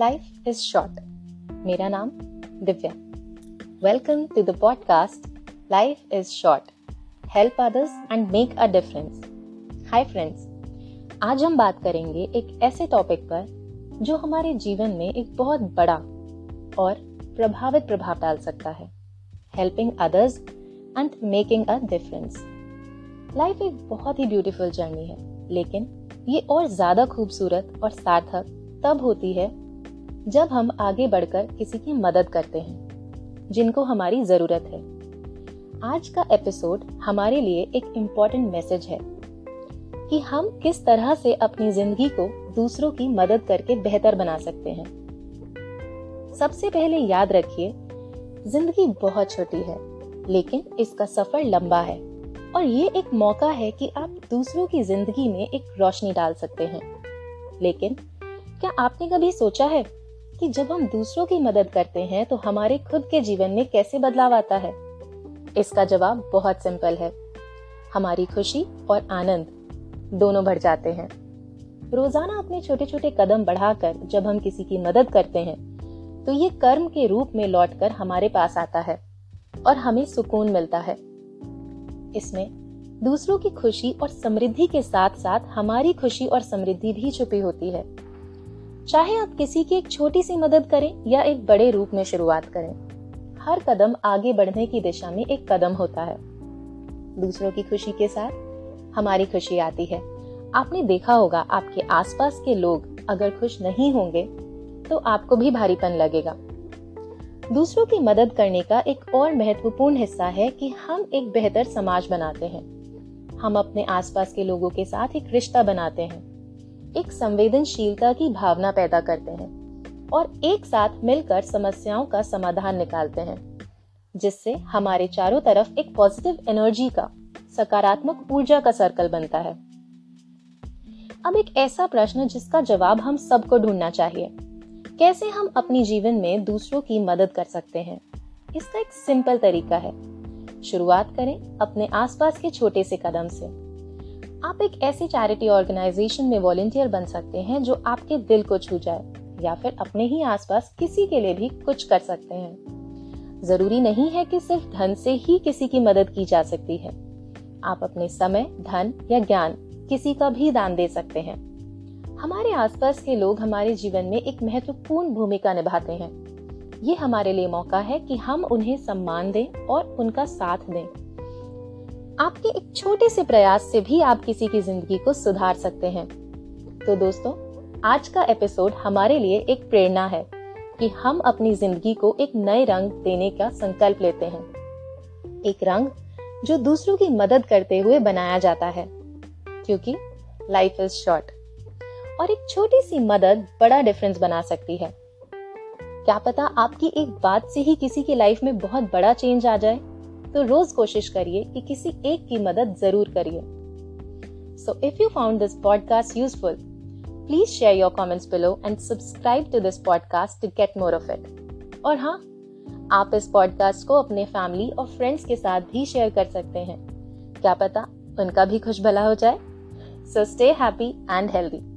Life is short मेरा नाम Divya. Welcome to the podcast life is short help others and make a difference hi friends आज हम बात करेंगे एक ऐसे टॉपिक पर जो हमारे जीवन में एक बहुत बड़ा और प्रभावित प्रभाव डाल सकता है। Helping others and making a difference life एक बहुत ही ब्यूटीफुल जर्नी है, लेकिन ये और ज़्यादा खूबसूरत और सार्थक तब होती है जब हम आगे बढ़कर किसी की मदद करते हैं, जिनको हमारी ज़रूरत है। आज का एपिसोड हमारे लिए एक इम्पोर्टेंट मैसेज है कि हम किस तरह से अपनी ज़िंदगी को दूसरों की मदद करके बेहतर बना सकते हैं। सबसे पहले याद रखिए, ज़िंदगी बहुत छोटी है, लेकिन इसका सफ़र लंबा है और ये एक मौका है कि आप दूसरों की ज़िंदगी में एक रोशनी डाल सकते हैं। लेकिन क्या आपने कभी सोचा है कि जब हम दूसरों की मदद करते हैं तो हमारे खुद के जीवन में कैसे बदलाव आता है? इसका जवाब बहुत सिंपल है। हमारी खुशी और आनंद दोनों बढ़ जाते हैं। रोज़ाना अपने छोटे छोटे कदम बढ़ाकर जब हम किसी की मदद करते हैं तो ये कर्म के रूप में लौटकर हमारे पास आता है और हमें सुकून मिलता है। इसमें दूसरों की खुशी और समृद्धि के साथ साथ हमारी खुशी और समृद्धि भी छुपी होती है। चाहे आप किसी की एक छोटी सी मदद करें या एक बड़े रूप में शुरुआत करें, हर कदम आगे बढ़ने की दिशा में एक कदम होता है। दूसरों की खुशी के साथ हमारी खुशी आती है। आपने देखा होगा, आपके आसपास के लोग अगर खुश नहीं होंगे तो आपको भी भारीपन लगेगा। दूसरों की मदद करने का एक और महत्वपूर्ण हिस्सा है कि हम एक बेहतर समाज बनाते हैं। हम अपने आसपास के लोगों के साथ एक रिश्ता बनाते हैं। एक संवेदनशीलता की भावना पैदा करते हैं और एक साथ मिलकर समस्याओं का समाधान निकालते हैं, जिससे हमारे चारों तरफ़ एक पॉजिटिव एनर्जी का, सकारात्मक ऊर्जा का सर्कल बनता है। अब एक ऐसा प्रश्न जिसका जवाब हम सबको ढूंढना चाहिए, कैसे हम अपनी जीवन में दूसरों की मदद कर सकते हैं? इसका एक सिंपल तरीका है। शुरुआत करें अपने आसपास के छोटे से कदम से। आप एक ऐसी चैरिटी ऑर्गेनाइजेशन में वॉलेंटियर बन सकते हैं जो आपके दिल को छू जाए, या फिर अपने ही आसपास किसी के लिए भी कुछ कर सकते हैं। ज़रूरी नहीं है कि सिर्फ़ धन से ही किसी की मदद की जा सकती है। आप अपने समय, धन या ज्ञान किसी का भी दान दे सकते हैं। हमारे आसपास के लोग हमारे जीवन में एक महत्वपूर्ण भूमिका निभाते हैं। ये हमारे लिए मौका है कि हम उन्हें सम्मान दें और उनका साथ दें। आपके एक छोटे से प्रयास से भी आप किसी की ज़िंदगी को सुधार सकते हैं। तो दोस्तों, आज का एपिसोड हमारे लिए एक प्रेरणा है कि हम अपनी ज़िंदगी को एक नए रंग देने का संकल्प लेते हैं। एक रंग जो दूसरों की मदद करते हुए बनाया जाता है, क्योंकि लाइफ इज़ शॉर्ट और एक छोटी सी मदद बड़ा डिफरेंस बना सकती है। क्या पता आपकी एक बात से ही किसी की लाइफ में बहुत बड़ा चेंज आ जाए? तो रोज कोशिश करिए कि किसी एक की मदद ज़रूर करिए। So if you found this podcast useful please share your comments below and subscribe to this podcast to get more of it और हाँ आप इस पॉडकास्ट को अपने फैमिली और फ्रेंड्स के साथ भी शेयर कर सकते हैं। क्या पता उनका भी खुश भला हो जाए। So stay happy and healthy